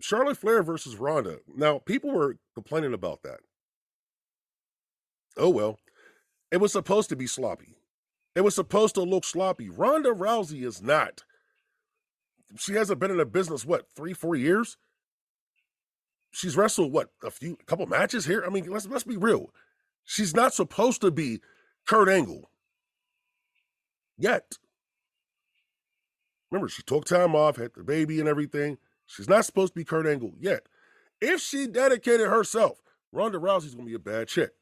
Charlotte Flair versus Ronda. Now, people were complaining about that. Oh well. It was supposed to be sloppy. It was supposed to look sloppy. Ronda Rousey is not. She hasn't been in the business, what, three, four years? She's wrestled, what, a few, a couple matches here? I mean, let's, let's be real. She's not supposed to be Kurt Angle yet. Remember, she took time off, had the baby and everything. She's not supposed to be Kurt Angle yet. If she dedicated herself, Ronda Rousey's gonna be a bad chick.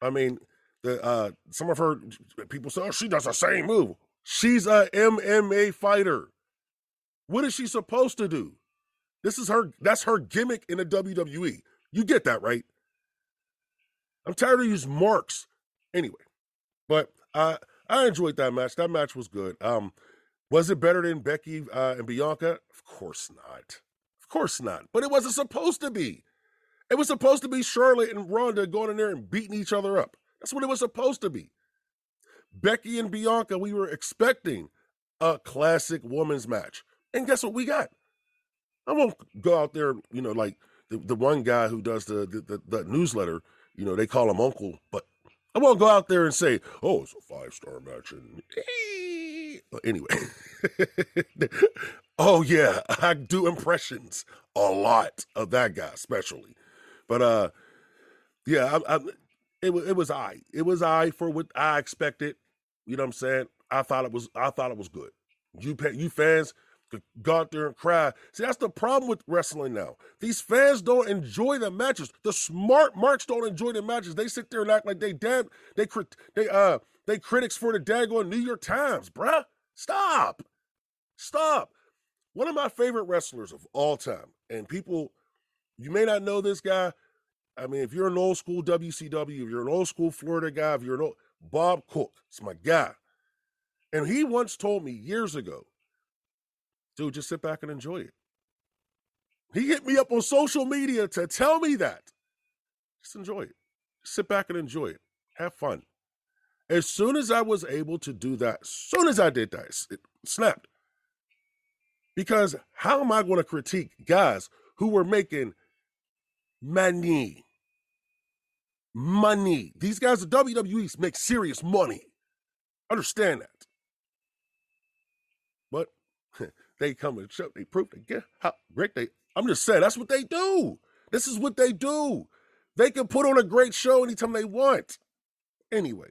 I mean, the uh some of her people say, oh, she does the same move. She's a MMA fighter. What is she supposed to do? This is her, that's her gimmick in the WWE. You get that, right? I'm tired of these marks. Anyway, but uh, I enjoyed that match. That match was good. Um, was it better than Becky uh, and Bianca? Of course not. Of course not. But it wasn't supposed to be. It was supposed to be Charlotte and Ronda going in there and beating each other up. That's what it was supposed to be. Becky and Bianca, we were expecting a classic women's match. And guess what we got? I won't go out there, you know, like the, the one guy who does the, the, the, the newsletter, you know, they call him Uncle, but I won't go out there and say, oh, it's a five star match. And but anyway, oh yeah, I do impressions a lot of that guy, especially. But uh, yeah, I, I, it was it was I. It was I for what I expected. You know what I'm saying? I thought it was I thought it was good. You you fans could go out there and cry. See, that's the problem with wrestling now. These fans don't enjoy the matches. The smart marks don't enjoy the matches. They sit there and act like they damn they they uh they critics for the daggone New York Times, bruh. Stop. Stop. One of my favorite wrestlers of all time, and people, you may not know this guy. I mean, if you're an old school WCW, if you're an old school Florida guy, if you're an old Bob Cook, it's my guy. And he once told me years ago, dude, just sit back and enjoy it. He hit me up on social media to tell me that. Just enjoy it. sit back and enjoy it. Have fun. As soon as I was able to do that, as soon as I did that, it snapped. Because how am I going to critique guys who were making money? Money. These guys at WWE make serious money. Understand that. But they come and show, they prove they get how great they. I'm just saying that's what they do. This is what they do. They can put on a great show anytime they want. Anyway,